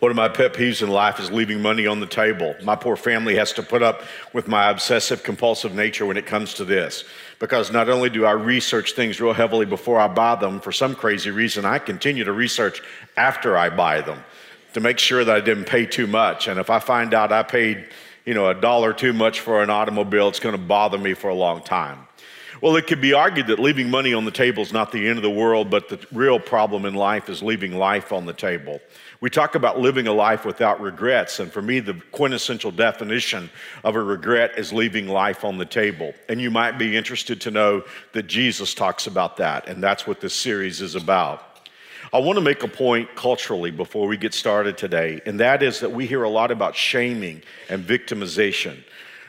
One of my pet peeves in life is leaving money on the table. My poor family has to put up with my obsessive compulsive nature when it comes to this. Because not only do I research things real heavily before I buy them, for some crazy reason, I continue to research after I buy them to make sure that I didn't pay too much. And if I find out I paid, you know, a dollar too much for an automobile, it's going to bother me for a long time. Well, it could be argued that leaving money on the table is not the end of the world, but the real problem in life is leaving life on the table. We talk about living a life without regrets, and for me, the quintessential definition of a regret is leaving life on the table. And you might be interested to know that Jesus talks about that, and that's what this series is about. I want to make a point culturally before we get started today, and that is that we hear a lot about shaming and victimization.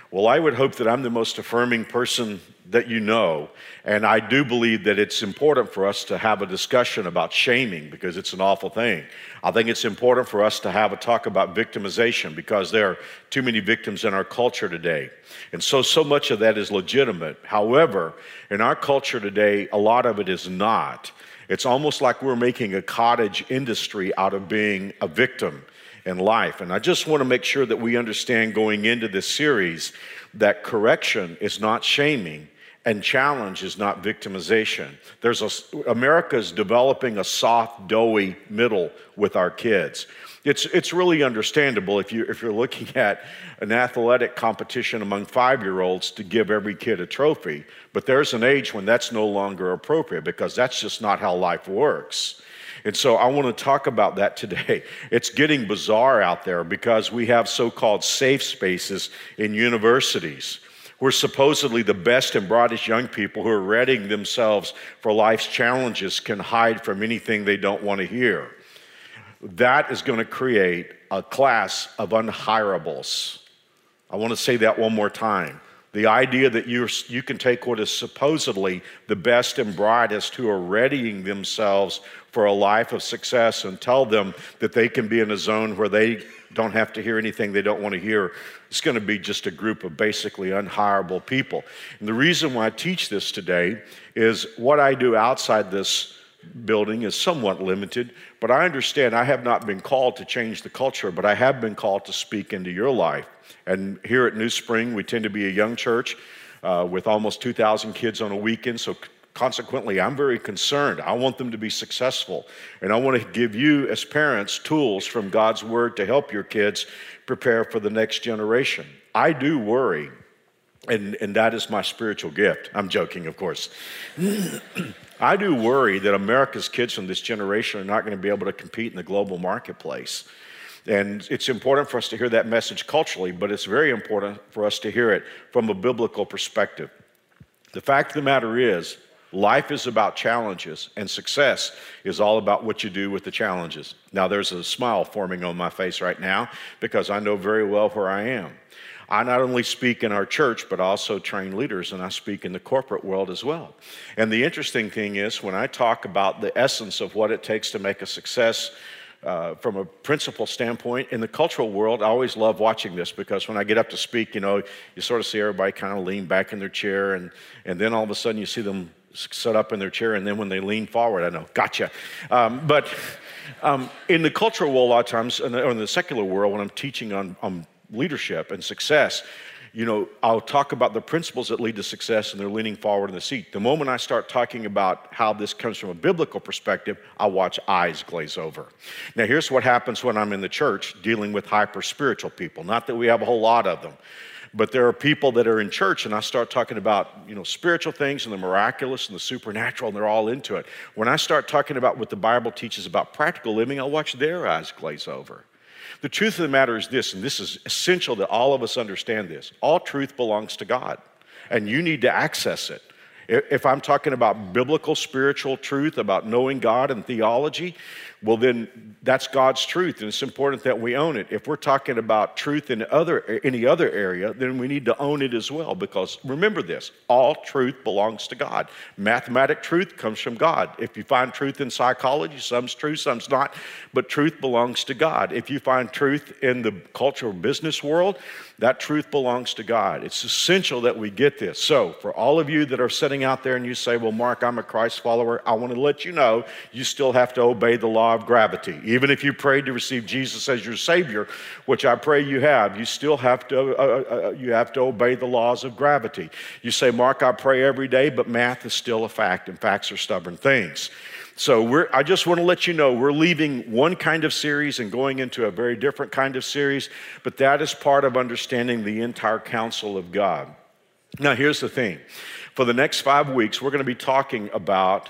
Well, I would hope that I'm the most affirming person that you know. And I do believe that it's important for us to have a discussion about shaming because it's an awful thing. I think it's important for us to have a talk about victimization because there are too many victims in our culture today. And so, so much of that is legitimate. However, in our culture today, a lot of it is not. It's almost like we're making a cottage industry out of being a victim in life. And I just want to make sure that we understand going into this series that correction is not shaming and challenge is not victimization. There's a, America's developing a soft, doughy middle with our kids. It's, it's really understandable if, you, if you're looking at an athletic competition among five year olds to give every kid a trophy. But there's an age when that's no longer appropriate because that's just not how life works. And so I want to talk about that today. It's getting bizarre out there because we have so called safe spaces in universities where supposedly the best and brightest young people who are readying themselves for life's challenges can hide from anything they don't want to hear. That is going to create a class of unhirables. I want to say that one more time. The idea that you you can take what is supposedly the best and brightest who are readying themselves for a life of success and tell them that they can be in a zone where they don't have to hear anything they don't want to hear. It's going to be just a group of basically unhireable people. And the reason why I teach this today is what I do outside this building is somewhat limited, but I understand I have not been called to change the culture, but I have been called to speak into your life. And here at New Spring, we tend to be a young church uh, with almost 2,000 kids on a weekend. So consequently, I'm very concerned. I want them to be successful. And I want to give you, as parents, tools from God's Word to help your kids prepare for the next generation. I do worry, and, and that is my spiritual gift. I'm joking, of course. I do worry that America's kids from this generation are not going to be able to compete in the global marketplace. And it's important for us to hear that message culturally, but it's very important for us to hear it from a biblical perspective. The fact of the matter is, life is about challenges, and success is all about what you do with the challenges. Now, there's a smile forming on my face right now because I know very well where I am. I not only speak in our church, but also train leaders, and I speak in the corporate world as well. And the interesting thing is, when I talk about the essence of what it takes to make a success uh, from a principle standpoint, in the cultural world, I always love watching this because when I get up to speak, you know, you sort of see everybody kind of lean back in their chair, and, and then all of a sudden you see them sit up in their chair, and then when they lean forward, I know, gotcha. Um, but um, in the cultural world, a lot of times, in the, in the secular world, when I'm teaching on, on leadership and success, you know, I'll talk about the principles that lead to success and they're leaning forward in the seat. The moment I start talking about how this comes from a biblical perspective, I watch eyes glaze over. Now, here's what happens when I'm in the church dealing with hyper spiritual people. Not that we have a whole lot of them, but there are people that are in church and I start talking about, you know, spiritual things and the miraculous and the supernatural and they're all into it. When I start talking about what the Bible teaches about practical living, I watch their eyes glaze over. The truth of the matter is this, and this is essential that all of us understand this all truth belongs to God, and you need to access it. If I'm talking about biblical spiritual truth, about knowing God and theology, well, then that's God's truth, and it's important that we own it. If we're talking about truth in other, any other area, then we need to own it as well, because remember this all truth belongs to God. Mathematic truth comes from God. If you find truth in psychology, some's true, some's not, but truth belongs to God. If you find truth in the cultural business world, that truth belongs to God. It's essential that we get this. So, for all of you that are sitting out there and you say, Well, Mark, I'm a Christ follower, I want to let you know you still have to obey the law of gravity. Even if you prayed to receive Jesus as your Savior, which I pray you have, you still have to, uh, uh, uh you have to obey the laws of gravity. You say, Mark, I pray every day, but math is still a fact, and facts are stubborn things. So I just want to let you know we're leaving one kind of series and going into a very different kind of series, but that is part of understanding the entire counsel of God. Now, here's the thing for the next five weeks, we're going to be talking about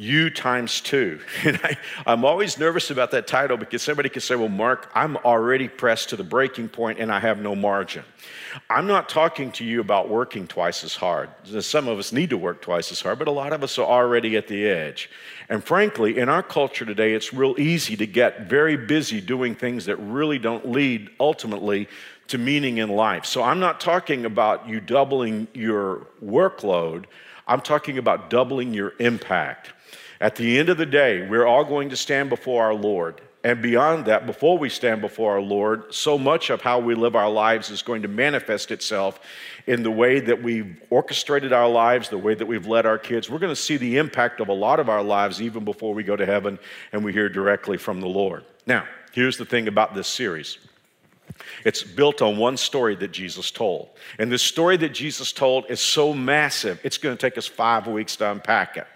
you times two. And I, am always nervous about that title because somebody could say, well, Mark, I'm already pressed to the breaking point and I have no margin. I'm not talking to you about working twice as hard. Some of us need to work twice as hard, but a lot of us are already at the edge. And frankly, in our culture today, it's real easy to get very busy doing things that really don't lead ultimately to meaning in life. So I'm not talking about you doubling your workload, I'm talking about doubling your impact. At the end of the day, we're all going to stand before our Lord. And beyond that, before we stand before our Lord, so much of how we live our lives is going to manifest itself in the way that we've orchestrated our lives, the way that we've led our kids. We're going to see the impact of a lot of our lives even before we go to heaven and we hear directly from the Lord. Now, here's the thing about this series it's built on one story that Jesus told. And this story that Jesus told is so massive, it's going to take us five weeks to unpack it.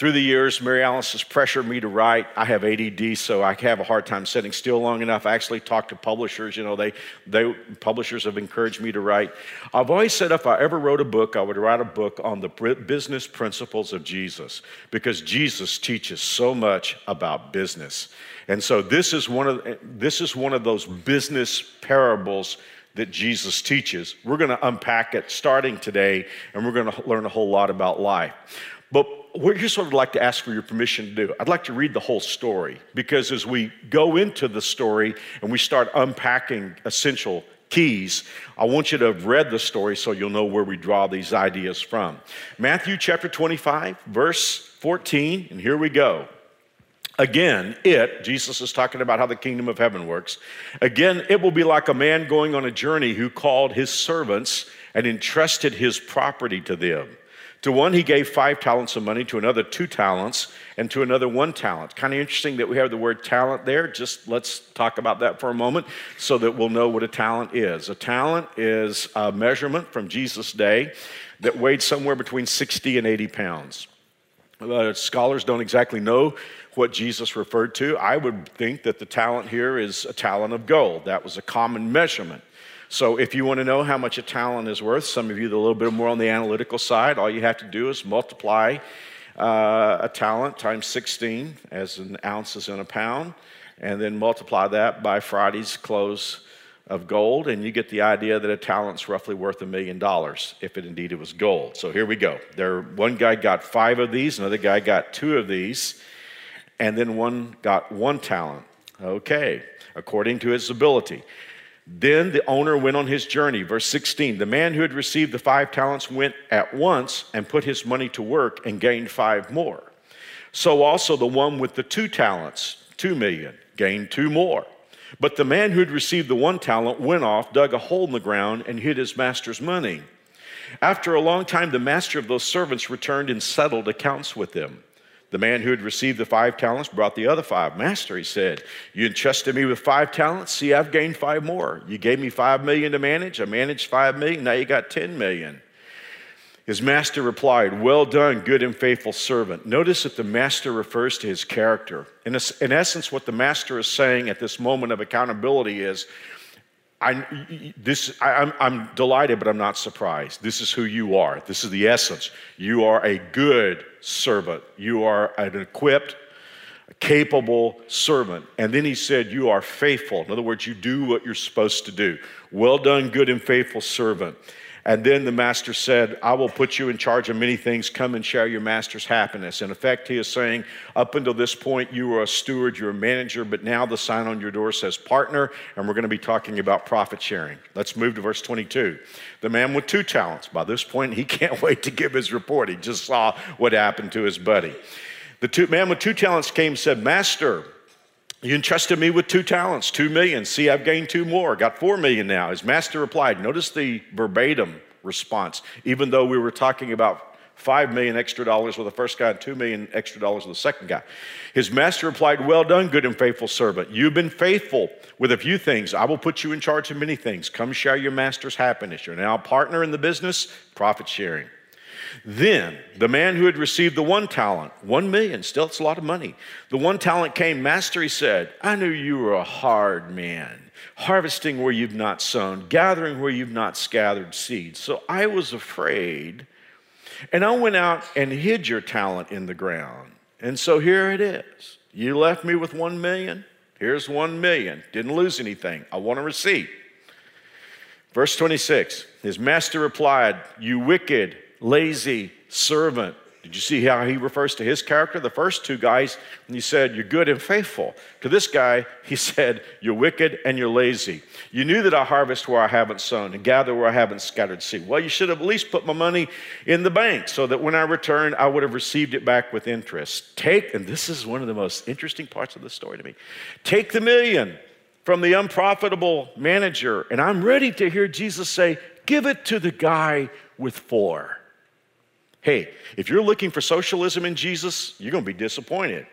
Through the years, Mary Alice has pressured me to write. I have ADD, so I have a hard time sitting still long enough. I actually talk to publishers. You know, they, they publishers have encouraged me to write. I've always said if I ever wrote a book, I would write a book on the business principles of Jesus because Jesus teaches so much about business. And so this is one of this is one of those business parables that Jesus teaches. We're going to unpack it starting today, and we're going to learn a whole lot about life. But here's what I'd like to ask for your permission to do. I'd like to read the whole story because as we go into the story and we start unpacking essential keys, I want you to have read the story so you'll know where we draw these ideas from. Matthew chapter 25, verse 14, and here we go. Again, it, Jesus is talking about how the kingdom of heaven works. Again, it will be like a man going on a journey who called his servants and entrusted his property to them. To one, he gave five talents of money, to another, two talents, and to another, one talent. Kind of interesting that we have the word talent there. Just let's talk about that for a moment so that we'll know what a talent is. A talent is a measurement from Jesus' day that weighed somewhere between 60 and 80 pounds. Uh, scholars don't exactly know what Jesus referred to. I would think that the talent here is a talent of gold. That was a common measurement. So if you want to know how much a talent is worth, some of you a little bit more on the analytical side, all you have to do is multiply uh, a talent times 16 as an ounce is in a pound, and then multiply that by Friday's close of gold, and you get the idea that a talent's roughly worth a million dollars if it indeed it was gold. So here we go. There, one guy got five of these, another guy got two of these, and then one got one talent. Okay, according to his ability. Then the owner went on his journey. Verse 16 The man who had received the five talents went at once and put his money to work and gained five more. So also the one with the two talents, two million, gained two more. But the man who had received the one talent went off, dug a hole in the ground, and hid his master's money. After a long time, the master of those servants returned and settled accounts with them. The man who had received the five talents brought the other five. Master, he said, You entrusted me with five talents. See, I've gained five more. You gave me five million to manage. I managed five million. Now you got 10 million. His master replied, Well done, good and faithful servant. Notice that the master refers to his character. In, in essence, what the master is saying at this moment of accountability is, I, this, I, I'm, I'm delighted, but I'm not surprised. This is who you are. This is the essence. You are a good servant. You are an equipped, capable servant. And then he said, You are faithful. In other words, you do what you're supposed to do. Well done, good and faithful servant. And then the master said, I will put you in charge of many things. Come and share your master's happiness. In effect, he is saying, up until this point, you were a steward, you're a manager, but now the sign on your door says partner, and we're going to be talking about profit sharing. Let's move to verse 22. The man with two talents, by this point, he can't wait to give his report. He just saw what happened to his buddy. The two, man with two talents came and said, Master, you entrusted me with two talents, two million. See, I've gained two more, got four million now. His master replied, Notice the verbatim response. Even though we were talking about Five million extra dollars with the first guy, and two million extra dollars with the second guy. His master replied, Well done, good and faithful servant. You've been faithful with a few things. I will put you in charge of many things. Come share your master's happiness. You're now a partner in the business, profit sharing. Then the man who had received the one talent, one million, still it's a lot of money. The one talent came, Master, he said, I knew you were a hard man, harvesting where you've not sown, gathering where you've not scattered seeds. So I was afraid, and I went out and hid your talent in the ground. And so here it is. You left me with one million. Here's one million. Didn't lose anything. I want a receipt. Verse 26 His master replied, You wicked lazy servant. Did you see how he refers to his character? The first two guys, he said, You're good and faithful. To this guy, he said, You're wicked and you're lazy. You knew that I harvest where I haven't sown and gather where I haven't scattered seed. Well, you should have at least put my money in the bank so that when I returned, I would have received it back with interest. Take, and this is one of the most interesting parts of the story to me take the million from the unprofitable manager, and I'm ready to hear Jesus say, Give it to the guy with four. Hey, if you're looking for socialism in Jesus, you're going to be disappointed.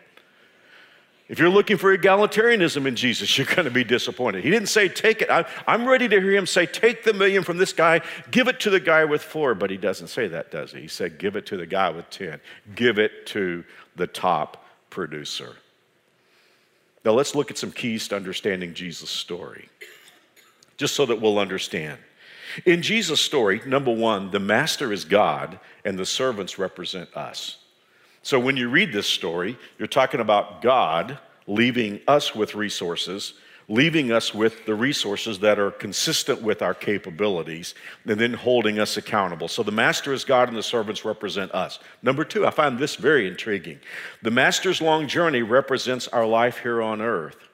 If you're looking for egalitarianism in Jesus, you're going to be disappointed. He didn't say, take it. I, am ready to hear him say, take the million from this guy, give it to the guy with four. But he doesn't say that, does he? He said, give it to the guy with 10, give it to the top producer. Now, let's look at some keys to understanding Jesus' story, just so that we'll understand. In Jesus' story, number one, the master is God and the servants represent us. So when you read this story, you're talking about God leaving us with resources, leaving us with the resources that are consistent with our capabilities, and then holding us accountable. So the master is God and the servants represent us. Number two, I find this very intriguing. The master's long journey represents our life here on earth.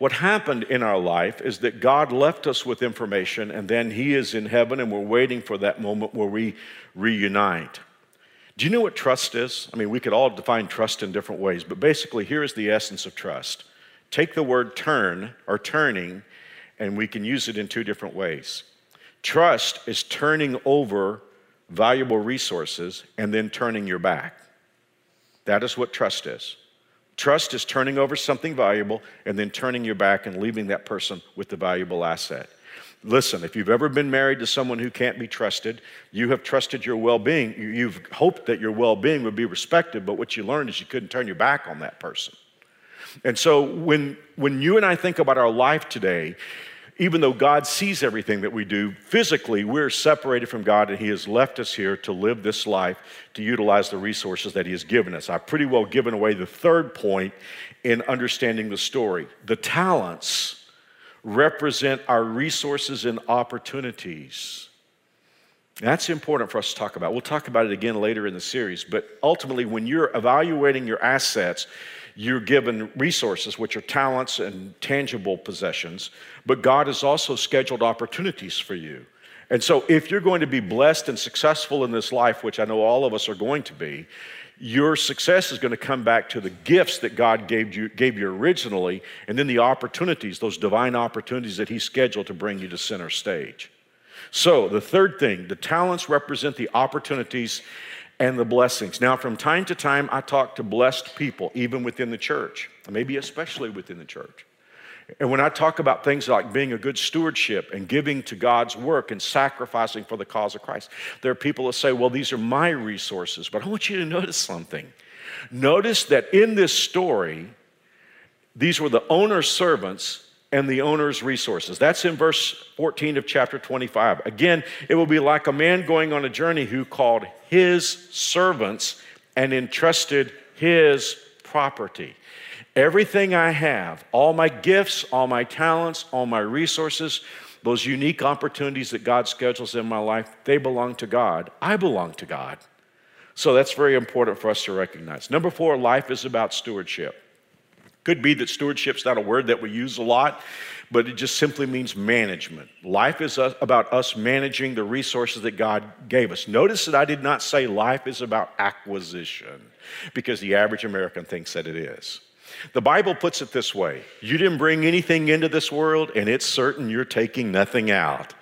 What happened in our life is that God left us with information, and then He is in heaven, and we're waiting for that moment where we reunite. Do you know what trust is? I mean, we could all define trust in different ways, but basically, here is the essence of trust. Take the word turn or turning, and we can use it in two different ways. Trust is turning over valuable resources and then turning your back. That is what trust is. Trust is turning over something valuable and then turning your back and leaving that person with the valuable asset. Listen, if you've ever been married to someone who can't be trusted, you have trusted your well being. You've hoped that your well being would be respected, but what you learned is you couldn't turn your back on that person. And so when, when you and I think about our life today, even though God sees everything that we do, physically we're separated from God and He has left us here to live this life, to utilize the resources that He has given us. I've pretty well given away the third point in understanding the story. The talents represent our resources and opportunities. That's important for us to talk about. We'll talk about it again later in the series, but ultimately, when you're evaluating your assets, you're given resources, which are talents and tangible possessions, but God has also scheduled opportunities for you. And so, if you're going to be blessed and successful in this life, which I know all of us are going to be, your success is going to come back to the gifts that God gave you, gave you originally, and then the opportunities, those divine opportunities that He scheduled to bring you to center stage. So, the third thing, the talents represent the opportunities and the blessings. Now, from time to time, I talk to blessed people, even within the church, maybe especially within the church. And when I talk about things like being a good stewardship and giving to God's work and sacrificing for the cause of Christ, there are people that say, well, these are my resources. But I want you to notice something. Notice that in this story, these were the owner's servants and the owner's resources. That's in verse 14 of chapter 25. Again, it will be like a man going on a journey who called his servants and entrusted his property. Everything I have, all my gifts, all my talents, all my resources, those unique opportunities that God schedules in my life, they belong to God. I belong to God. So that's very important for us to recognize. Number four, life is about stewardship. Could be that stewardship's not a word that we use a lot, but it just simply means management. Life is about us managing the resources that God gave us. Notice that I did not say life is about acquisition, because the average American thinks that it is. The Bible puts it this way You didn't bring anything into this world, and it's certain you're taking nothing out.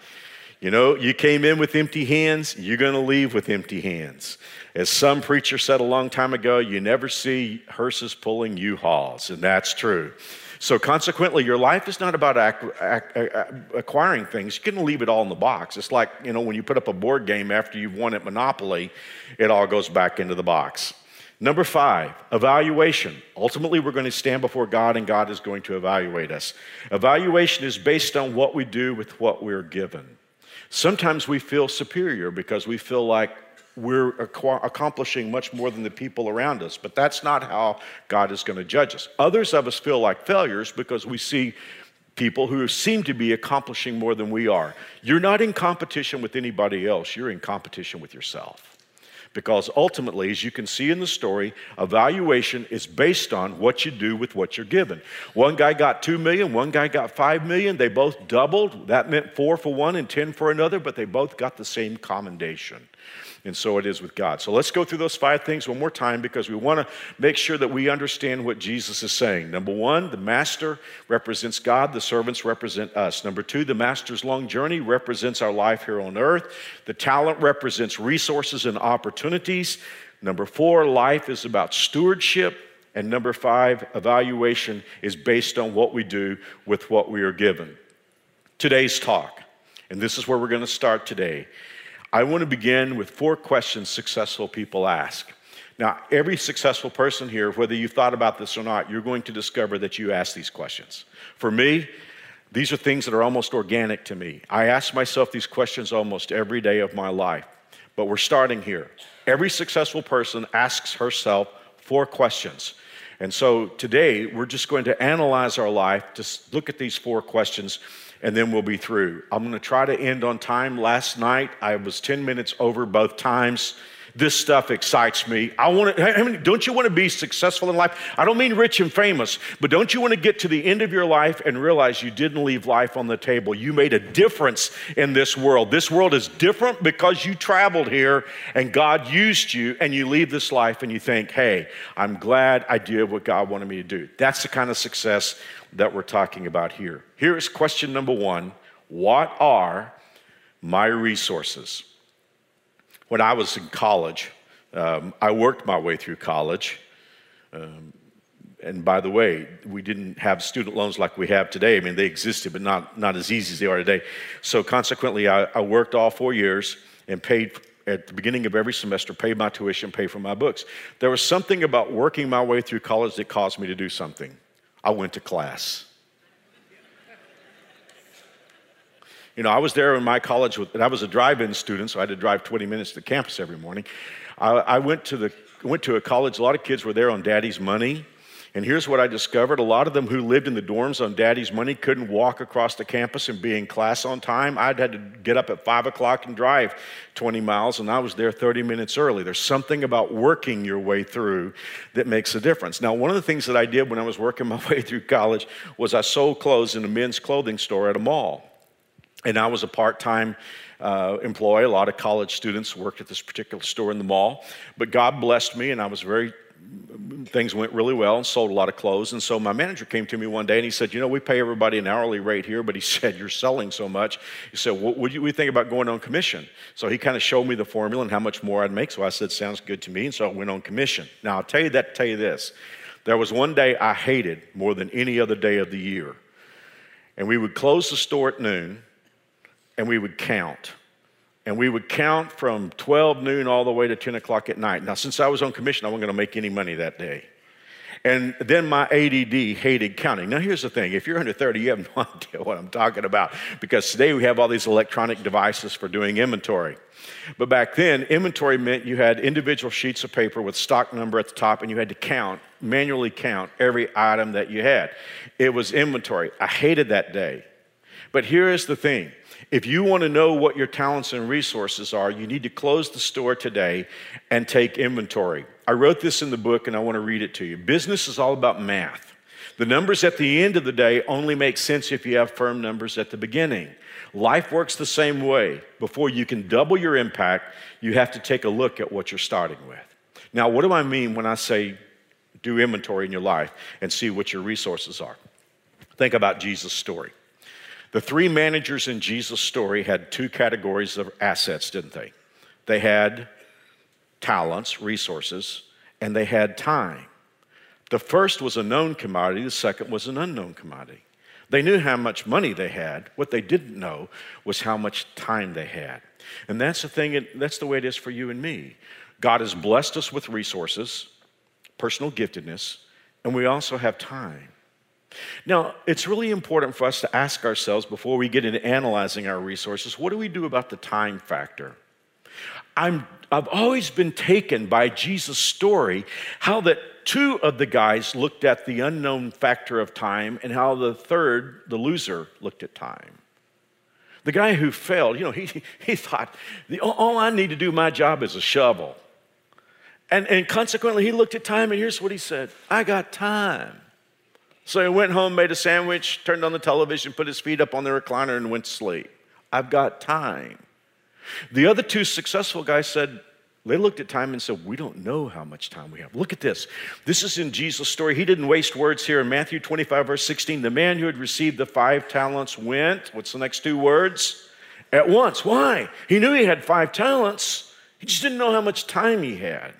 You know, you came in with empty hands, you're going to leave with empty hands. As some preacher said a long time ago, you never see hearses pulling U-Hauls, and that's true. So, consequently, your life is not about acquiring things. You can leave it all in the box. It's like, you know, when you put up a board game after you've won at Monopoly, it all goes back into the box. Number five, evaluation. Ultimately, we're going to stand before God and God is going to evaluate us. Evaluation is based on what we do with what we're given. Sometimes we feel superior because we feel like we're accomplishing much more than the people around us, but that's not how God is going to judge us. Others of us feel like failures because we see people who seem to be accomplishing more than we are. You're not in competition with anybody else, you're in competition with yourself. Because ultimately, as you can see in the story, evaluation is based on what you do with what you're given. One guy got 2 million, one guy got 5 million. They both doubled. That meant four for one and 10 for another, but they both got the same commendation. And so it is with God. So let's go through those five things one more time because we want to make sure that we understand what Jesus is saying. Number one, the master represents God, the servants represent us. Number two, the master's long journey represents our life here on earth. The talent represents resources and opportunities. Number four, life is about stewardship. And number five, evaluation is based on what we do with what we are given. Today's talk, and this is where we're going to start today, I want to begin with four questions successful people ask. Now, every successful person here, whether you've thought about this or not, you're going to discover that you ask these questions. For me, these are things that are almost organic to me. I ask myself these questions almost every day of my life. But we're starting here. Every successful person asks herself four questions. And so today, we're just going to analyze our life, just look at these four questions and then we'll be through. I'm going to try to end on time. Last night, I was 10 minutes over both times. This stuff excites me. I want to, don't you want to be successful in life? I don't mean rich and famous, but don't you want to get to the end of your life and realize you didn't leave life on the table? You made a difference in this world. This world is different because you traveled here and God used you, and you leave this life and you think, hey, I'm glad I did what God wanted me to do. That's the kind of success that we're talking about here. Here is question number one What are my resources? When I was in college, um, I worked my way through college. Um, and by the way, we didn't have student loans like we have today. I mean, they existed, but not, not as easy as they are today. So consequently, I, I worked all four years and paid at the beginning of every semester, paid my tuition, paid for my books. There was something about working my way through college that caused me to do something. I went to class. You know, I was there in my college, with, and I was a drive-in student, so I had to drive 20 minutes to campus every morning. I, I went to the went to a college. A lot of kids were there on daddy's money. And here's what I discovered a lot of them who lived in the dorms on daddy's money couldn't walk across the campus and be in class on time. I'd had to get up at 5 o'clock and drive 20 miles, and I was there 30 minutes early. There's something about working your way through that makes a difference. Now, one of the things that I did when I was working my way through college was I sold clothes in a men's clothing store at a mall. And I was a part time uh, employee. A lot of college students worked at this particular store in the mall. But God blessed me, and I was very things went really well and sold a lot of clothes. And so my manager came to me one day and he said, You know, we pay everybody an hourly rate here, but he said, You're selling so much. He said, What would you think about going on commission? So he kind of showed me the formula and how much more I'd make. So I said, Sounds good to me. And so I went on commission. Now, I'll tell you that, tell you this. There was one day I hated more than any other day of the year. And we would close the store at noon and we would count and we would count from 12 noon all the way to 10 o'clock at night. Now, since I was on commission, I wasn't going to make any money that day. And then my ADD hated counting. Now, here's the thing if you're under 30, you have no idea what I'm talking about because today we have all these electronic devices for doing inventory. But back then, inventory meant you had individual sheets of paper with stock number at the top and you had to count, manually count every item that you had. It was inventory. I hated that day. But here is the thing if you want to know what your talents and resources are, you need to close the store today and take inventory. I wrote this in the book and I want to read it to you. Business is all about math. The numbers at the end of the day only make sense if you have firm numbers at the beginning. Life works the same way. Before you can double your impact, you have to take a look at what you're starting with. Now, what do I mean when I say do inventory in your life and see what your resources are? Think about Jesus' story. The three managers in Jesus' story had two categories of assets, didn't they? They had talents, resources, and they had time. The first was a known commodity, the second was an unknown commodity. They knew how much money they had. What they didn't know was how much time they had. And that's the thing, that's the way it is for you and me. God has blessed us with resources, personal giftedness, and we also have time. Now, it's really important for us to ask ourselves before we get into analyzing our resources what do we do about the time factor? I'm, I've always been taken by Jesus' story, how that two of the guys looked at the unknown factor of time and how the third, the loser, looked at time. The guy who failed, you know, he, he thought, all I need to do my job is a shovel. And, and consequently, he looked at time, and here's what he said I got time. So he went home, made a sandwich, turned on the television, put his feet up on the recliner, and went to sleep. I've got time. The other two successful guys said, they looked at time and said, We don't know how much time we have. Look at this. This is in Jesus' story. He didn't waste words here in Matthew 25, verse 16. The man who had received the five talents went, what's the next two words? At once. Why? He knew he had five talents, he just didn't know how much time he had.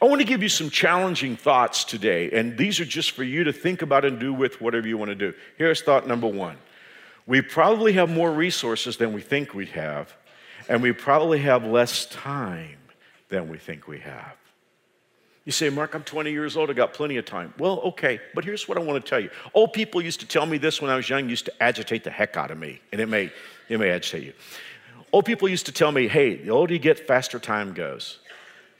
I want to give you some challenging thoughts today, and these are just for you to think about and do with whatever you want to do. Here's thought number one we probably have more resources than we think we have, and we probably have less time than we think we have. You say, Mark, I'm 20 years old, I got plenty of time. Well, okay, but here's what I want to tell you. Old people used to tell me this when I was young, used to agitate the heck out of me, and it may, it may agitate you. Old people used to tell me, hey, the older you get, faster time goes.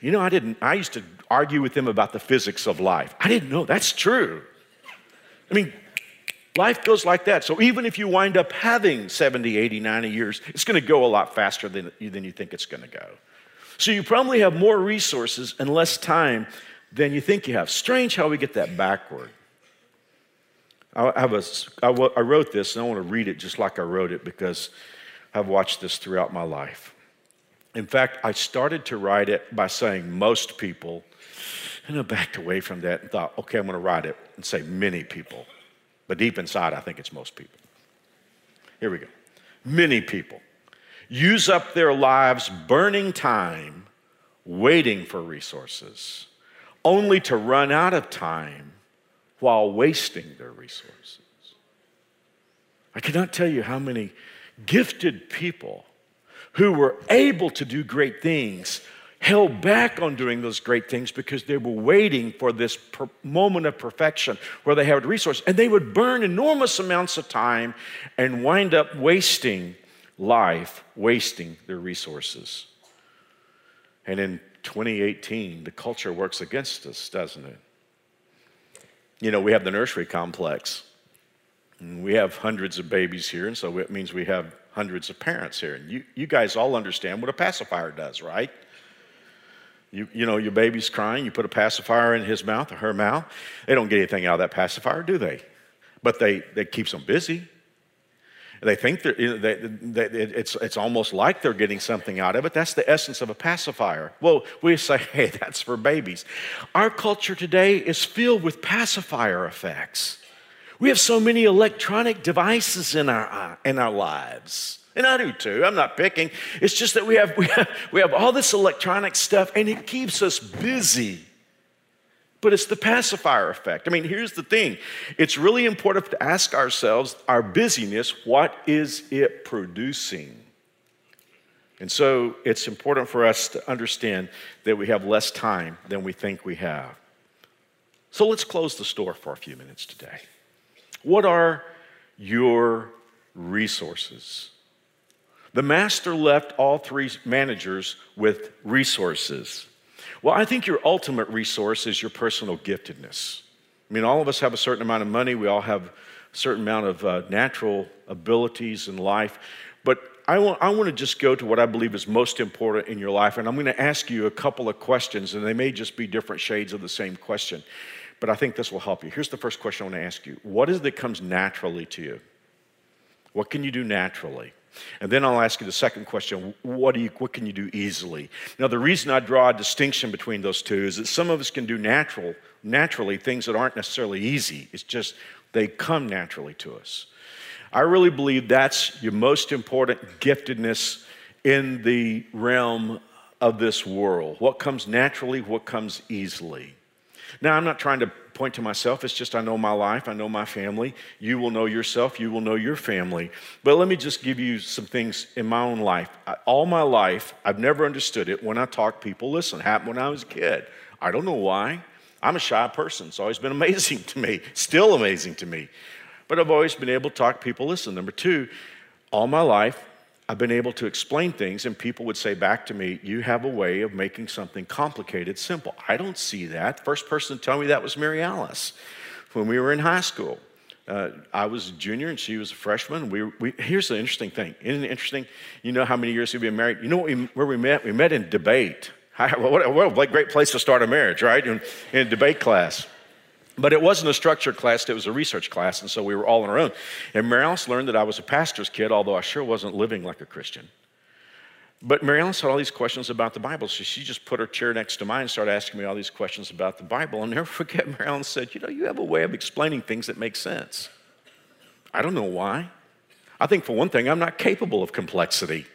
You know, I didn't, I used to argue with them about the physics of life. I didn't know that's true. I mean, life goes like that. So even if you wind up having 70, 80, 90 years, it's going to go a lot faster than, than you think it's going to go. So you probably have more resources and less time than you think you have. Strange how we get that backward. I, have a, I wrote this and I want to read it just like I wrote it because I've watched this throughout my life. In fact, I started to write it by saying most people, and I backed away from that and thought, okay, I'm going to write it and say many people. But deep inside, I think it's most people. Here we go. Many people use up their lives burning time waiting for resources, only to run out of time while wasting their resources. I cannot tell you how many gifted people who were able to do great things held back on doing those great things because they were waiting for this per- moment of perfection where they had resources. And they would burn enormous amounts of time and wind up wasting life, wasting their resources. And in 2018, the culture works against us, doesn't it? You know, we have the nursery complex. We have hundreds of babies here, and so it means we have hundreds of parents here. And you, you guys all understand what a pacifier does, right? You, you know, your baby's crying, you put a pacifier in his mouth or her mouth. They don't get anything out of that pacifier, do they? But they, they keeps them busy. They think they, they, it's, it's almost like they're getting something out of it. That's the essence of a pacifier. Well, we say, hey, that's for babies. Our culture today is filled with pacifier effects. We have so many electronic devices in our, uh, in our lives. And I do too. I'm not picking. It's just that we have, we, have, we have all this electronic stuff and it keeps us busy. But it's the pacifier effect. I mean, here's the thing it's really important to ask ourselves our busyness, what is it producing? And so it's important for us to understand that we have less time than we think we have. So let's close the store for a few minutes today. What are your resources? The master left all three managers with resources. Well, I think your ultimate resource is your personal giftedness. I mean, all of us have a certain amount of money, we all have a certain amount of uh, natural abilities in life. But I want, I want to just go to what I believe is most important in your life, and I'm going to ask you a couple of questions, and they may just be different shades of the same question but I think this will help you. Here's the first question I want to ask you What is it that comes naturally to you? What can you do naturally? And then I'll ask you the second question what, do you, what can you do easily? Now, the reason I draw a distinction between those two is that some of us can do natural, naturally things that aren't necessarily easy. It's just they come naturally to us. I really believe that's your most important giftedness in the realm of this world. What comes naturally, what comes easily. Now, I'm not trying to point to myself. It's just I know my life, I know my family. You will know yourself, you will know your family. But let me just give you some things in my own life. all my life, I've never understood it. When I talk, people listen. Happened when I was a kid. I don't know why. I'm a shy person. It's always been amazing to me, still amazing to me. But I've always been able to talk, people listen. Number two, all my life, I've been able to explain things, and people would say back to me, You have a way of making something complicated simple. I don't see that. First person to tell me that was Mary Alice when we were in high school. Uh, I was a junior and she was a freshman. We, we, here's the interesting thing. Isn't it interesting? You know how many years we've been married? You know we, where we met? We met in debate. What, what a great place to start a marriage, right? In, in debate class. But it wasn't a structured class, it was a research class, and so we were all on our own. And Mary Alice learned that I was a pastor's kid, although I sure wasn't living like a Christian. But Mary Alice had all these questions about the Bible, so she just put her chair next to mine and started asking me all these questions about the Bible. I'll never forget, Mary Alice said, You know, you have a way of explaining things that make sense. I don't know why. I think, for one thing, I'm not capable of complexity.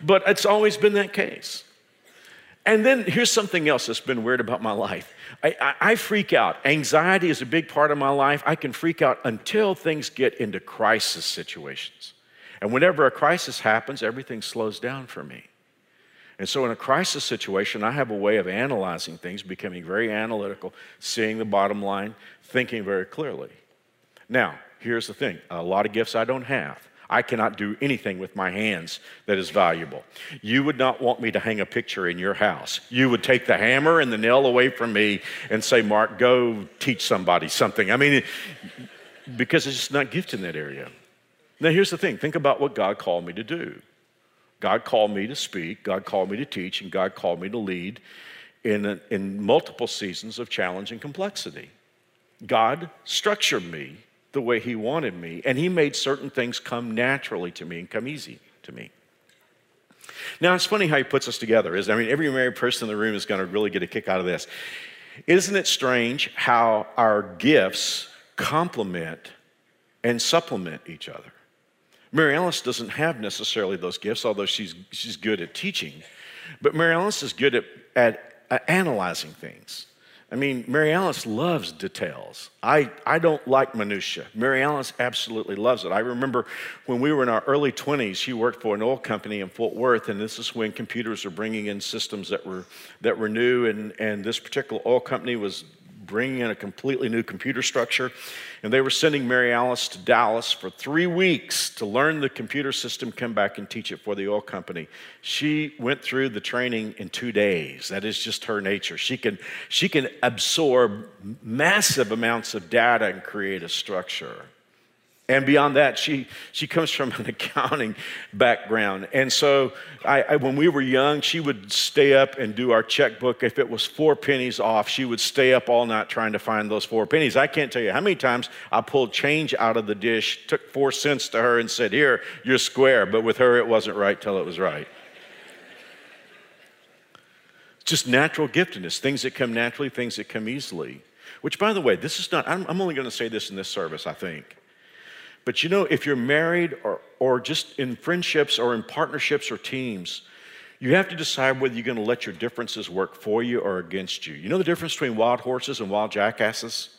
But it's always been that case. And then here's something else that's been weird about my life. I, I, I, freak out. Anxiety is a big part of my life. I can freak out until things get into crisis situations. And whenever a crisis happens, everything slows down for me. And so, in a crisis situation, I have a way of analyzing things, becoming very analytical, seeing the bottom line, thinking very clearly. Now, here's the thing a lot of gifts I don't have. I cannot do anything with my hands that is valuable. You would not want me to hang a picture in your house. You would take the hammer and the nail away from me and say, Mark, go teach somebody something. I mean, because it's just not gifted in that area. Now, here's the thing think about what God called me to do. God called me to speak, God called me to teach, and God called me to lead in, in multiple seasons of challenge and complexity. God structured me the way He wanted me, and He made certain things come naturally to me and come easy to me. Now, it's funny how He puts us together. isn't? I mean, every married person in the room is going to really get a kick out of this. Isn't it strange how our gifts complement and supplement each other? Mary Alice doesn't have necessarily those gifts, although she's, she's good at teaching. But Mary Alice is good at, at, at analyzing things. I mean, Mary Alice loves details. I, I don't like minutia. Mary Alice absolutely loves it. I remember when we were in our early 20s, she worked for an oil company in Fort Worth, and this is when computers were bringing in systems that were, that were new, and, and this particular oil company was bringing in a completely new computer structure. And they were sending Mary Alice to Dallas for three weeks to learn the computer system, come back and teach it for the oil company. She went through the training in two days. That is just her nature. She can, she can absorb massive amounts of data and create a structure. And beyond that, she, she comes from an accounting background. And so I, I, when we were young, she would stay up and do our checkbook. If it was four pennies off, she would stay up all night trying to find those four pennies. I can't tell you how many times I pulled change out of the dish, took four cents to her, and said, Here, you're square. But with her, it wasn't right till it was right. Just natural giftedness, things that come naturally, things that come easily. Which, by the way, this is not, I'm, I'm only going to say this in this service, I think. But you know, if you're married or, or just in friendships or in partnerships or teams, you have to decide whether you're going to let your differences work for you or against you. You know the difference between wild horses and wild jackasses?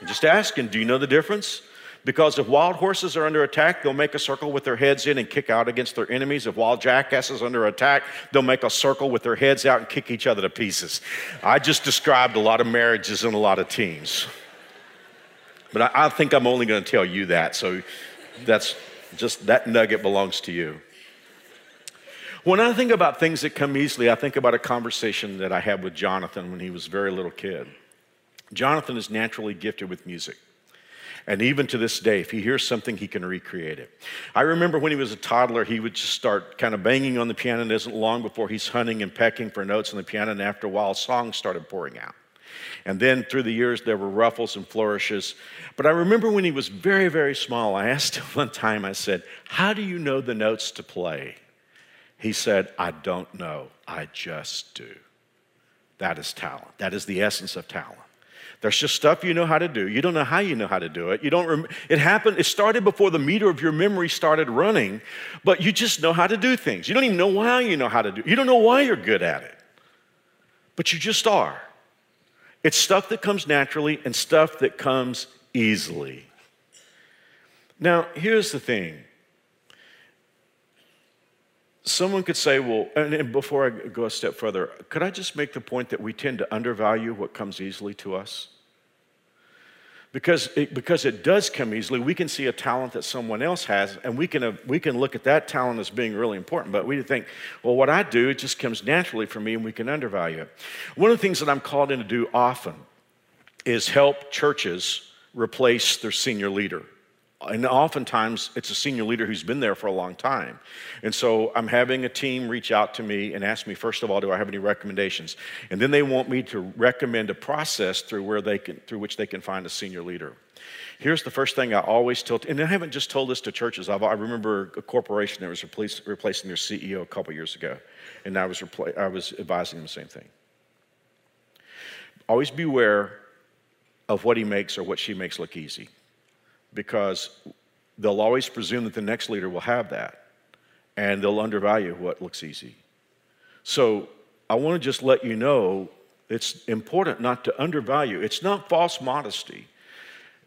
I'm just asking, do you know the difference? Because if wild horses are under attack, they'll make a circle with their heads in and kick out against their enemies. If wild jackasses are under attack, they'll make a circle with their heads out and kick each other to pieces. I just described a lot of marriages and a lot of teams. But I, I think I'm only going to tell you that. So that's just that nugget belongs to you. When I think about things that come easily, I think about a conversation that I had with Jonathan when he was a very little kid. Jonathan is naturally gifted with music. And even to this day, if he hears something, he can recreate it. I remember when he was a toddler, he would just start kind of banging on the piano. And it isn't long before he's hunting and pecking for notes on the piano. And after a while, songs started pouring out. And then through the years, there were ruffles and flourishes. But I remember when he was very, very small, I asked him one time, I said, How do you know the notes to play? He said, I don't know, I just do. That is talent. That is the essence of talent. There's just stuff you know how to do. You don't know how you know how to do it. You don't rem- it happened it started before the meter of your memory started running, but you just know how to do things. You don't even know why you know how to do. You don't know why you're good at it. But you just are. It's stuff that comes naturally and stuff that comes easily. Now, here's the thing. Someone could say, well, and before I go a step further, could I just make the point that we tend to undervalue what comes easily to us? Because it, because it does come easily, we can see a talent that someone else has, and we can, uh, we can look at that talent as being really important. But we think, well, what I do, it just comes naturally for me, and we can undervalue it. One of the things that I'm called in to do often is help churches replace their senior leader and oftentimes it's a senior leader who's been there for a long time. And so I'm having a team reach out to me and ask me, first of all, do I have any recommendations? And then they want me to recommend a process through where they can, through which they can find a senior leader. Here's the first thing I always tell, and I haven't just told this to churches. I've, i remember a corporation that was replace, replacing their CEO a couple years ago, and I was, repla- I was advising them the same thing. Always beware of what he makes or what she makes look easy because they'll always presume that the next leader will have that and they'll undervalue what looks easy. So I want to just let you know it's important not to undervalue. It's not false modesty.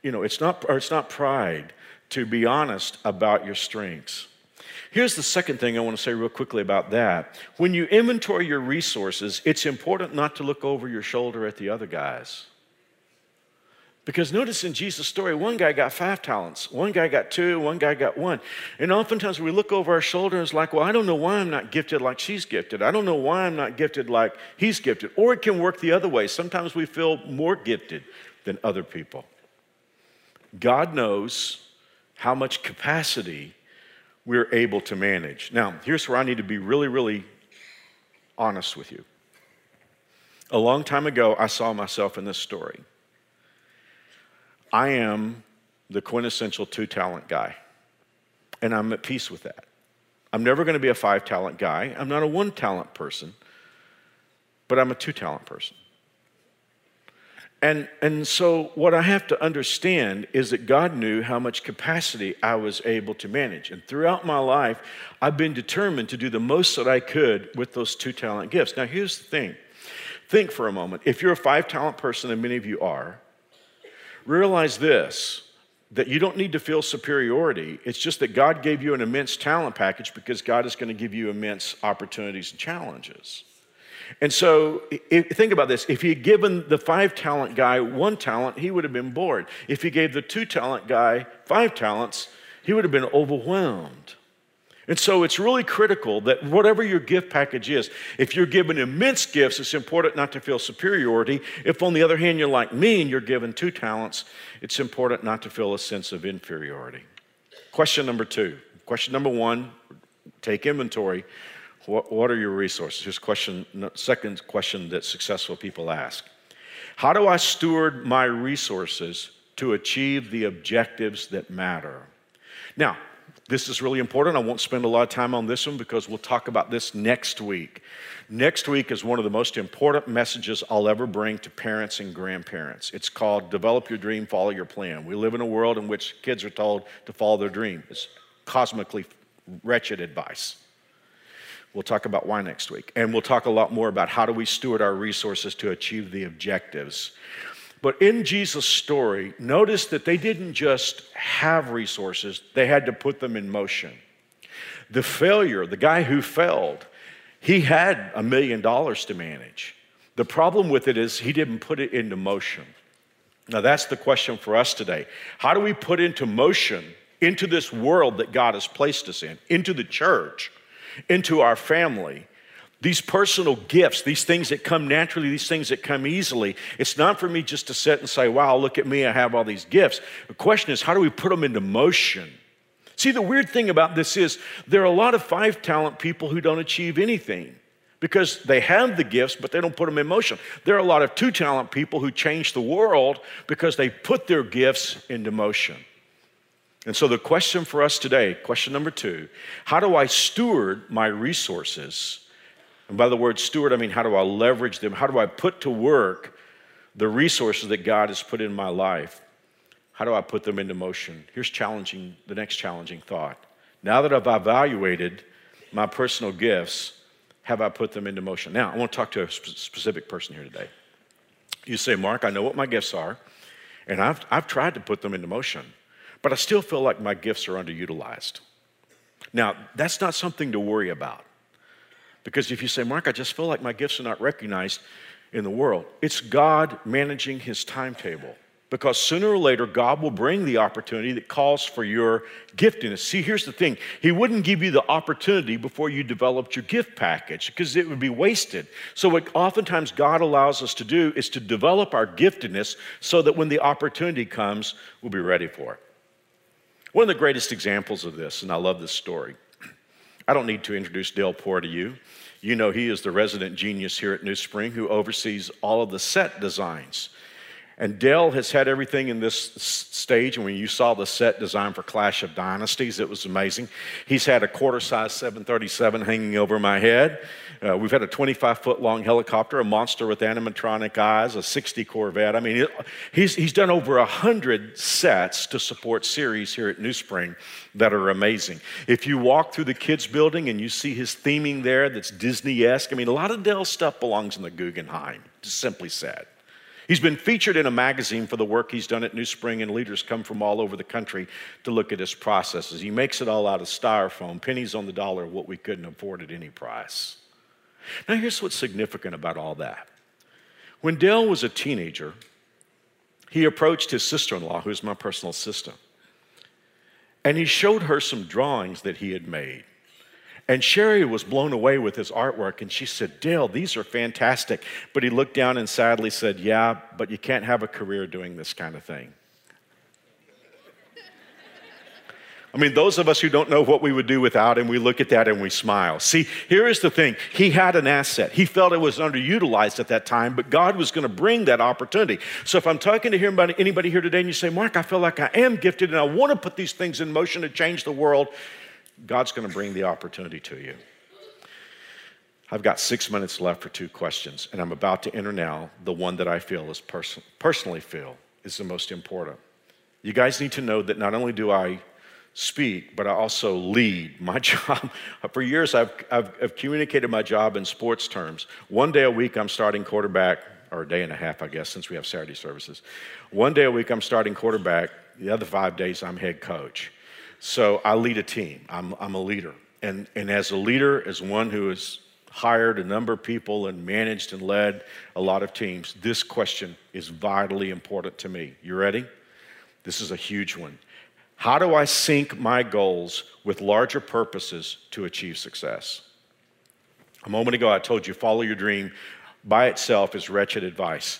You know, it's not, or it's not pride to be honest about your strengths. Here's the second thing I want to say real quickly about that. When you inventory your resources, it's important not to look over your shoulder at the other guys. Because notice in Jesus' story, one guy got five talents, one guy got two, one guy got one. And oftentimes we look over our shoulder and it's like, well, I don't know why I'm not gifted like she's gifted. I don't know why I'm not gifted like he's gifted. Or it can work the other way. Sometimes we feel more gifted than other people. God knows how much capacity we're able to manage. Now, here's where I need to be really, really honest with you. A long time ago, I saw myself in this story. I am the quintessential two talent guy, and I'm at peace with that. I'm never going to be a five talent guy. I'm not a one talent person, but I'm a two talent person. And, and so, what I have to understand is that God knew how much capacity I was able to manage. And throughout my life, I've been determined to do the most that I could with those two talent gifts. Now, here's the thing think for a moment. If you're a five talent person, and many of you are, Realize this that you don't need to feel superiority. It's just that God gave you an immense talent package because God is going to give you immense opportunities and challenges. And so, think about this. If he had given the five talent guy one talent, he would have been bored. If he gave the two talent guy five talents, he would have been overwhelmed. And so it's really critical that whatever your gift package is, if you're given immense gifts, it's important not to feel superiority. If, on the other hand, you're like me and you're given two talents, it's important not to feel a sense of inferiority. Question number two. Question number one take inventory. What, what are your resources? Here's question, second question that successful people ask How do I steward my resources to achieve the objectives that matter? Now, this is really important. I won't spend a lot of time on this one because we'll talk about this next week. Next week is one of the most important messages I'll ever bring to parents and grandparents. It's called Develop Your Dream, Follow Your Plan. We live in a world in which kids are told to follow their dream. It's cosmically wretched advice. We'll talk about why next week. And we'll talk a lot more about how do we steward our resources to achieve the objectives. But in Jesus' story, notice that they didn't just have resources, they had to put them in motion. The failure, the guy who failed, he had a million dollars to manage. The problem with it is he didn't put it into motion. Now, that's the question for us today. How do we put into motion, into this world that God has placed us in, into the church, into our family, these personal gifts, these things that come naturally, these things that come easily, it's not for me just to sit and say, wow, look at me, I have all these gifts. The question is, how do we put them into motion? See, the weird thing about this is there are a lot of five talent people who don't achieve anything because they have the gifts, but they don't put them in motion. There are a lot of two talent people who change the world because they put their gifts into motion. And so, the question for us today, question number two how do I steward my resources? And by the word steward, I mean how do I leverage them? How do I put to work the resources that God has put in my life, how do I put them into motion? Here's challenging, the next challenging thought. Now that I've evaluated my personal gifts, have I put them into motion? Now, I want to talk to a specific person here today. You say, Mark, I know what my gifts are, and I've, I've tried to put them into motion, but I still feel like my gifts are underutilized. Now, that's not something to worry about. Because if you say, Mark, I just feel like my gifts are not recognized in the world, it's God managing his timetable. Because sooner or later, God will bring the opportunity that calls for your giftedness. See, here's the thing He wouldn't give you the opportunity before you developed your gift package because it would be wasted. So, what oftentimes God allows us to do is to develop our giftedness so that when the opportunity comes, we'll be ready for it. One of the greatest examples of this, and I love this story, I don't need to introduce Dale Poor to you. You know, he is the resident genius here at New Spring who oversees all of the set designs. And Dell has had everything in this stage. And when you saw the set design for Clash of Dynasties, it was amazing. He's had a quarter size 737 hanging over my head. Uh, we've had a 25 foot long helicopter, a monster with animatronic eyes, a 60 Corvette. I mean, he's, he's done over 100 sets to support series here at New Spring that are amazing. If you walk through the kids' building and you see his theming there that's Disney esque, I mean, a lot of Dale's stuff belongs in the Guggenheim, simply said. He's been featured in a magazine for the work he's done at New Spring, and leaders come from all over the country to look at his processes. He makes it all out of styrofoam, pennies on the dollar what we couldn't afford at any price. Now, here's what's significant about all that. When Dale was a teenager, he approached his sister in law, who's my personal assistant, and he showed her some drawings that he had made. And Sherry was blown away with his artwork, and she said, Dale, these are fantastic. But he looked down and sadly said, Yeah, but you can't have a career doing this kind of thing. I mean, those of us who don't know what we would do without him, we look at that and we smile. See, here is the thing He had an asset. He felt it was underutilized at that time, but God was going to bring that opportunity. So if I'm talking to anybody here today and you say, Mark, I feel like I am gifted and I want to put these things in motion to change the world, God's going to bring the opportunity to you. I've got six minutes left for two questions, and I'm about to enter now the one that I feel is pers- personally feel is the most important. You guys need to know that not only do I speak, but I also lead. My job, for years, I've, I've, I've, communicated my job in sports terms. One day a week, I'm starting quarterback, or a day and a half, I guess, since we have Saturday services. One day a week, I'm starting quarterback. The other five days, I'm head coach. So I lead a team, I'm, I'm a leader. And, and as a leader, as one who has hired a number of people and managed and led a lot of teams, this question is vitally important to me. You ready? This is a huge one. How do I sync my goals with larger purposes to achieve success? A moment ago, I told you follow your dream by itself is wretched advice.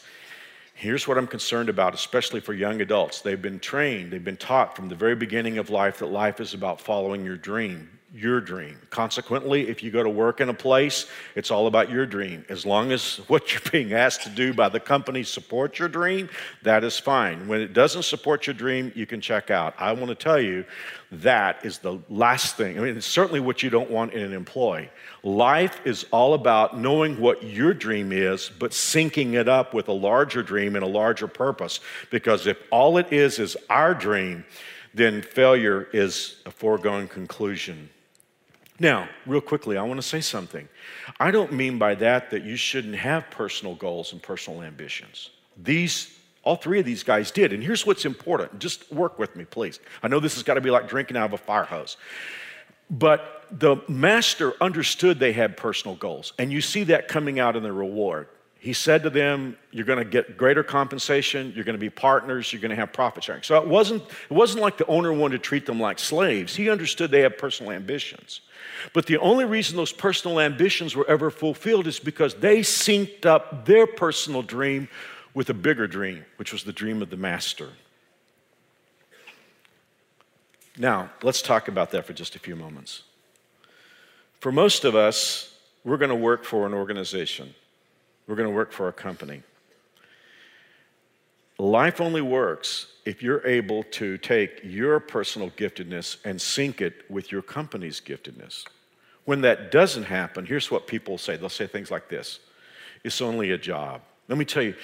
Here's what I'm concerned about, especially for young adults. They've been trained, they've been taught from the very beginning of life that life is about following your dream your dream. Consequently, if you go to work in a place, it's all about your dream. As long as what you're being asked to do by the company supports your dream, that is fine. When it doesn't support your dream, you can check out. I want to tell you that is the last thing. I mean, it's certainly what you don't want in an employee. Life is all about knowing what your dream is, but syncing it up with a larger dream and a larger purpose. Because if all it is is our dream, then failure is a foregone conclusion. Now, real quickly, I want to say something. I don't mean by that that you shouldn't have personal goals and personal ambitions. These, all three of these guys did. And here's what's important. Just work with me, please. I know this has got to be like drinking out of a fire hose. But the master understood they had personal goals. And you see that coming out in the reward. He said to them, You're going to get greater compensation, you're going to be partners, you're going to have profit sharing. So it wasn't, it wasn't like the owner wanted to treat them like slaves. He understood they had personal ambitions. But the only reason those personal ambitions were ever fulfilled is because they synced up their personal dream with a bigger dream, which was the dream of the master. Now, let's talk about that for just a few moments. For most of us, we're going to work for an organization, we're going to work for a company. Life only works if you're able to take your personal giftedness and sync it with your company's giftedness. When that doesn't happen, here's what people say they'll say things like this It's only a job. Let me tell you,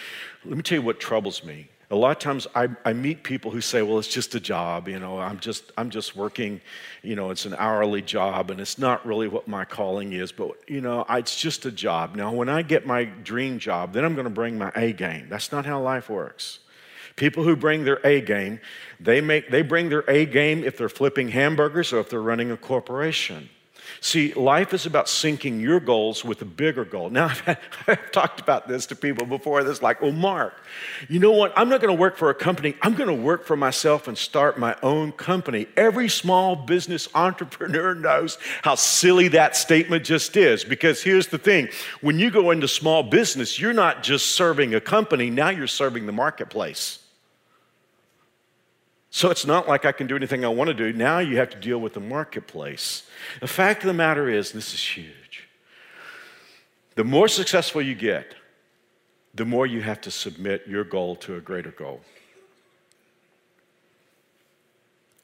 let me tell you what troubles me. A lot of times I, I meet people who say, well, it's just a job, you know, I'm just, I'm just working, you know, it's an hourly job and it's not really what my calling is, but, you know, it's just a job. Now, when I get my dream job, then I'm going to bring my A game. That's not how life works. People who bring their A game, they, make, they bring their A game if they're flipping hamburgers or if they're running a corporation. See, life is about syncing your goals with a bigger goal. Now, I've, I've talked about this to people before. That's like, oh, Mark, you know what? I'm not going to work for a company. I'm going to work for myself and start my own company. Every small business entrepreneur knows how silly that statement just is. Because here's the thing when you go into small business, you're not just serving a company, now you're serving the marketplace. So it's not like I can do anything I want to do. Now you have to deal with the marketplace. The fact of the matter is, this is huge. The more successful you get, the more you have to submit your goal to a greater goal.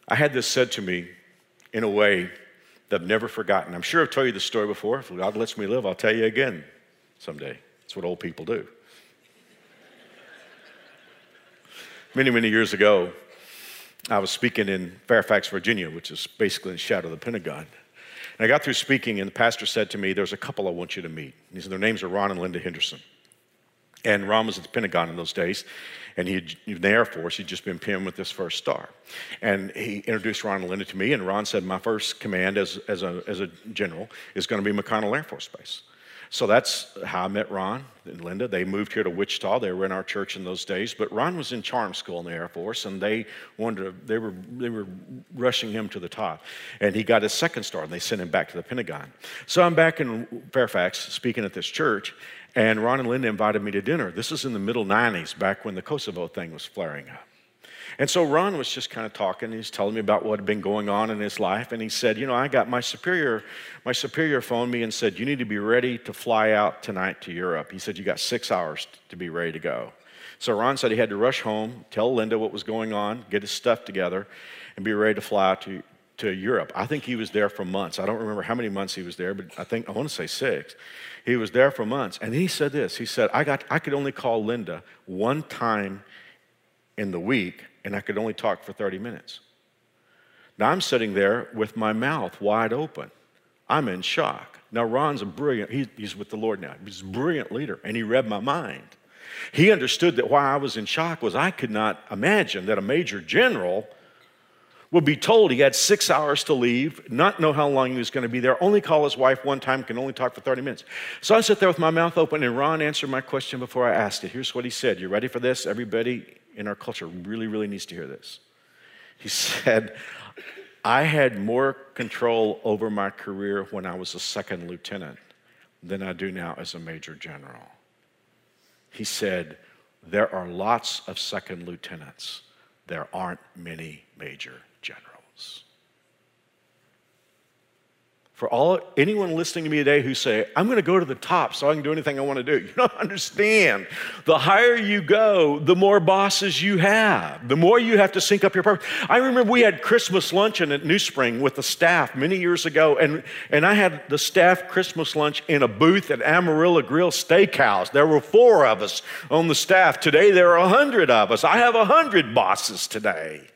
I had this said to me in a way that I've never forgotten. I'm sure I've told you this story before. If God lets me live, I'll tell you again someday. That's what old people do. many, many years ago, I was speaking in Fairfax, Virginia, which is basically in the shadow of the Pentagon. And I got through speaking, and the pastor said to me, There's a couple I want you to meet. He said, Their names are Ron and Linda Henderson. And Ron was at the Pentagon in those days, and he in the Air Force, he'd just been pinned with his first star. And he introduced Ron and Linda to me, and Ron said, My first command as, as, a, as a general is going to be McConnell Air Force Base. So that's how I met Ron and Linda. They moved here to Wichita. They were in our church in those days. But Ron was in charm school in the Air Force, and they wanted to, they were they were rushing him to the top. And he got his second star, and they sent him back to the Pentagon. So I'm back in Fairfax speaking at this church, and Ron and Linda invited me to dinner. This is in the middle 90s, back when the Kosovo thing was flaring up. And so Ron was just kind of talking. He's telling me about what had been going on in his life. And he said, You know, I got my superior, my superior phoned me and said, You need to be ready to fly out tonight to Europe. He said, You got six hours to be ready to go. So Ron said he had to rush home, tell Linda what was going on, get his stuff together, and be ready to fly out to, to Europe. I think he was there for months. I don't remember how many months he was there, but I think I want to say six. He was there for months. And he said this. He said, I got I could only call Linda one time in the week and I could only talk for 30 minutes. Now I'm sitting there with my mouth wide open. I'm in shock. Now, Ron's a brilliant, he, he's with the Lord now. He's a brilliant leader, and he read my mind. He understood that why I was in shock was I could not imagine that a major general would be told he had six hours to leave, not know how long he was going to be there, only call his wife one time, can only talk for 30 minutes. So I sit there with my mouth open, and Ron answered my question before I asked it. Here's what he said You ready for this? Everybody in our culture really, really needs to hear this. He said, I had more control over my career when I was a second lieutenant than I do now as a major general. He said, There are lots of second lieutenants, there aren't many major generals for all anyone listening to me today who say i'm going to go to the top so i can do anything i want to do. You don't understand. The higher you go the more bosses you have. The more you have to sync up your purpose. I remember we had christmas luncheon at new spring with the staff many years ago and, and i had the staff christmas lunch in a booth at amarilla grill steakhouse. There were four of us on the staff. Today there are a hundred of us. I have a hundred bosses today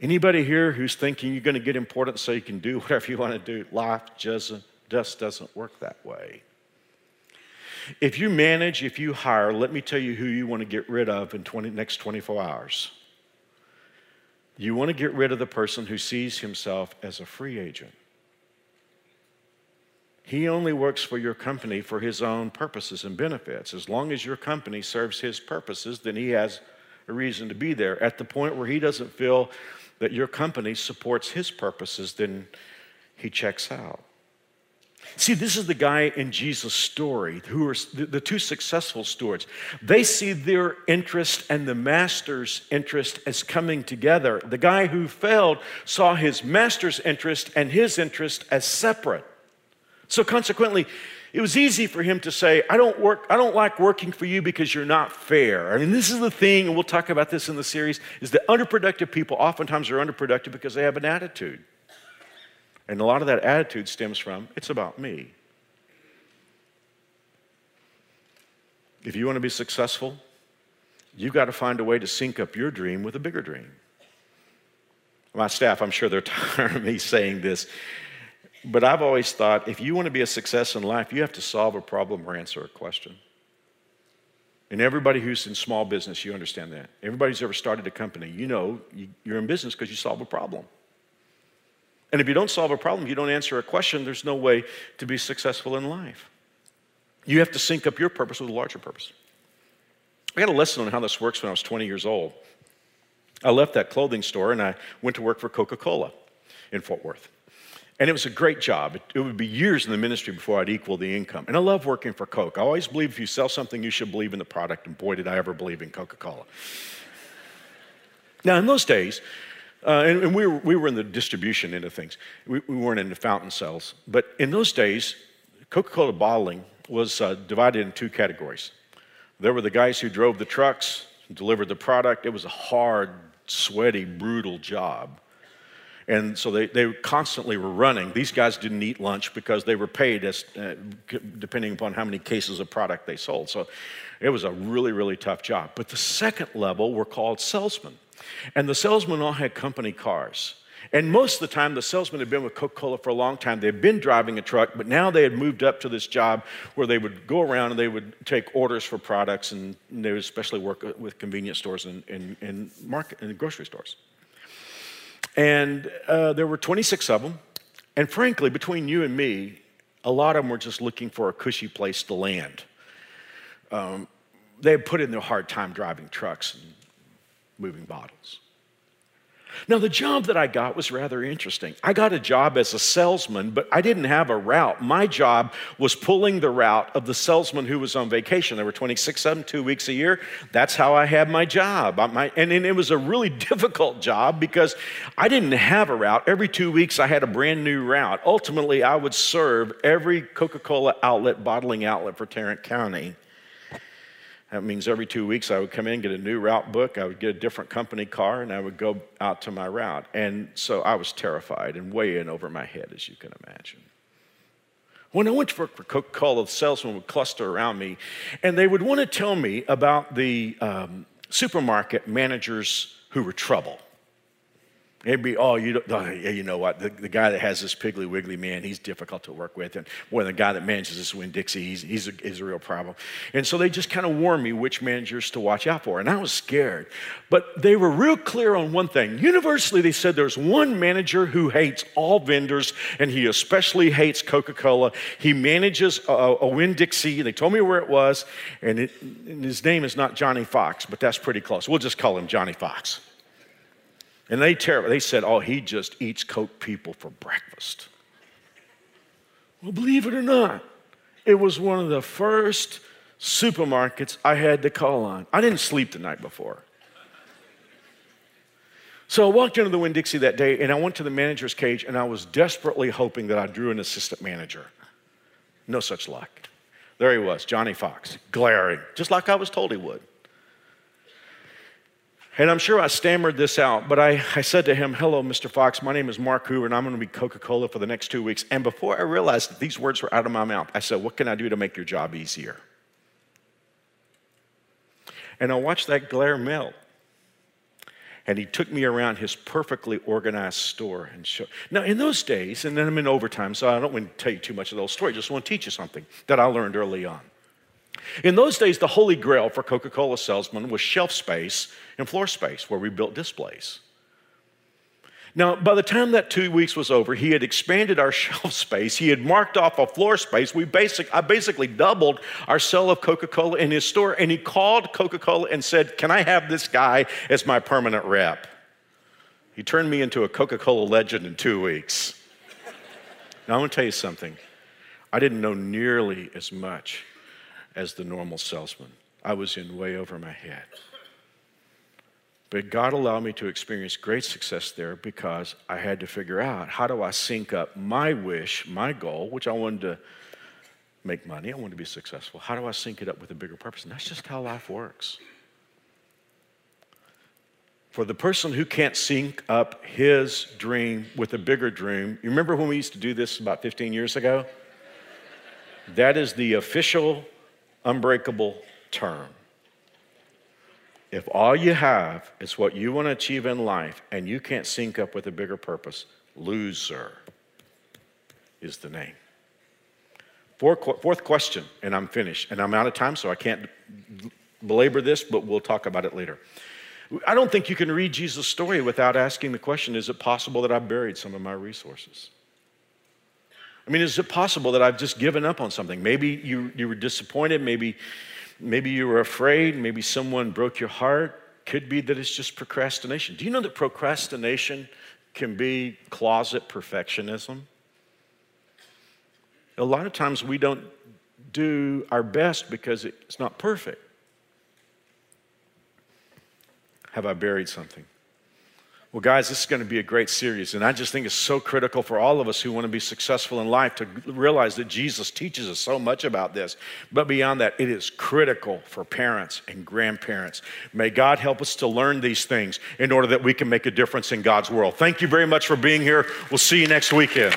Anybody here who's thinking you're going to get important so you can do whatever you want to do? Life just, just doesn't work that way. If you manage, if you hire, let me tell you who you want to get rid of in 20, next 24 hours. You want to get rid of the person who sees himself as a free agent. He only works for your company for his own purposes and benefits. As long as your company serves his purposes, then he has a reason to be there. At the point where he doesn't feel that your company supports his purposes, then he checks out. See, this is the guy in Jesus' story who are the two successful stewards. They see their interest and the master's interest as coming together. The guy who failed saw his master's interest and his interest as separate. So consequently, it was easy for him to say, I don't work, I don't like working for you because you're not fair. I mean, this is the thing, and we'll talk about this in the series, is that underproductive people oftentimes are underproductive because they have an attitude. And a lot of that attitude stems from, it's about me. If you want to be successful, you've got to find a way to sync up your dream with a bigger dream. My staff, I'm sure they're tired of me saying this, but I've always thought if you want to be a success in life, you have to solve a problem or answer a question. And everybody who's in small business, you understand that. Everybody who's ever started a company, you know you're in business because you solve a problem. And if you don't solve a problem, you don't answer a question, there's no way to be successful in life. You have to sync up your purpose with a larger purpose. I got a lesson on how this works when I was 20 years old. I left that clothing store and I went to work for Coca Cola in Fort Worth. And it was a great job. It, it, would be years in the ministry before I'd equal the income. And I love working for Coke. I always believe if you sell something, you should believe in the product. And boy, did I ever believe in Coca Cola. now, in those days, uh, and, and, we, were, we were in the distribution end of things, we, we weren't in the fountain cells. But in those days, Coca Cola bottling was uh, divided in two categories. There were the guys who drove the trucks, delivered the product. It was a hard, sweaty, brutal job. And so they, they constantly were running. These guys didn't eat lunch because they were paid as, uh, depending upon how many cases of product they sold. So it was a really, really tough job. But the second level were called salesmen. And the salesmen all had company cars. And most of the time, the salesmen had been with Coca Cola for a long time. They'd been driving a truck, but now they had moved up to this job where they would go around and they would take orders for products, and they would especially work with convenience stores and, and, and, market, and grocery stores. And uh, there were 26 of them. And frankly, between you and me, a lot of them were just looking for a cushy place to land. Um, they had put in their hard time driving trucks and moving bottles. Now, the job that I got was rather interesting. I got a job as a salesman, but I didn't have a route. My job was pulling the route of the salesman who was on vacation. There were 26 of them, two weeks a year. That's how I had my job. And it was a really difficult job because I didn't have a route. Every two weeks, I had a brand new route. Ultimately, I would serve every Coca Cola outlet, bottling outlet for Tarrant County. That means every two weeks I would come in, get a new route book, I would get a different company car, and I would go out to my route. And so I was terrified and way in over my head, as you can imagine. When I went to work for Coca Cola, the salesmen would cluster around me, and they would want to tell me about the um, supermarket managers who were trouble. It'd be, oh, you, oh, you know what? The, the, guy that has this Piggly Wiggly man, he's difficult to work with. And boy, the guy that manages this Winn Dixie, he's, he's, a, he's a real problem. And so they just kind of warned me which managers to watch out for. And I was scared. But they were real clear on one thing. Universally, they said there's one manager who hates all vendors, and he especially hates Coca Cola. He manages a, a Winn Dixie. They told me where it was, and, it, and his name is not Johnny Fox, but that's pretty close. We'll just call him Johnny Fox. And they, they said, oh, he just eats Coke people for breakfast. Well, believe it or not, it was one of the first supermarkets I had to call on. I didn't sleep the night before. So I walked into the Winn Dixie that day and I went to the manager's cage and I was desperately hoping that I drew an assistant manager. No such luck. There he was, Johnny Fox, glaring, just like I was told he would. And I'm sure I stammered this out, but I, I said to him, Hello, Mr. Fox, my name is Mark Hoover, and I'm going to be Coca Cola for the next two weeks. And before I realized that these words were out of my mouth, I said, What can I do to make your job easier? And I watched that glare melt. And he took me around his perfectly organized store and showed. Now, in those days, and then I'm in overtime, so I don't want to tell you too much of the whole story, I just want to teach you something that I learned early on. In those days, the holy grail for Coca Cola salesmen was shelf space and floor space where we built displays. Now, by the time that two weeks was over, he had expanded our shelf space. He had marked off a floor space. We basic, I basically doubled our sale of Coca Cola in his store. And he called Coca Cola and said, Can I have this guy as my permanent rep? He turned me into a Coca Cola legend in two weeks. now, I want to tell you something. I didn't know nearly as much as the normal salesman. I was in way over my head. But God allowed me to experience great success there because I had to figure out how do I sync up my wish, my goal, which I wanted to make money, I wanted to be successful. How do I sync it up with a bigger purpose? And that's just how life works. For the person who can't sync up his dream with a bigger dream, you remember when we used to do this about 15 years ago? That is the official unbreakable term. If all you have is what you want to achieve in life and you can't sync up with a bigger purpose, loser is the name. Fourth question, and I'm finished, and I'm out of time, so I can't belabor this, but we'll talk about it later. I don't think you can read Jesus' story without asking the question is it possible that I buried some of my resources? I mean, is it possible that I've just given up on something? Maybe you, you were disappointed, maybe, maybe you were afraid, maybe someone broke your heart. Could be that it's just procrastination. Do you know that procrastination can be closet perfectionism? A lot of times we don't do our best because it's not perfect. Have I buried something? Well, guys, this is going to be a great series, and I just think it's so critical for all of us who want to be successful in life to realize that Jesus teaches us so much about this. But beyond that, it is critical for parents and grandparents. May God help us to learn these things in order that we can make a difference in God's world. Thank you very much for being here. We'll see you next weekend.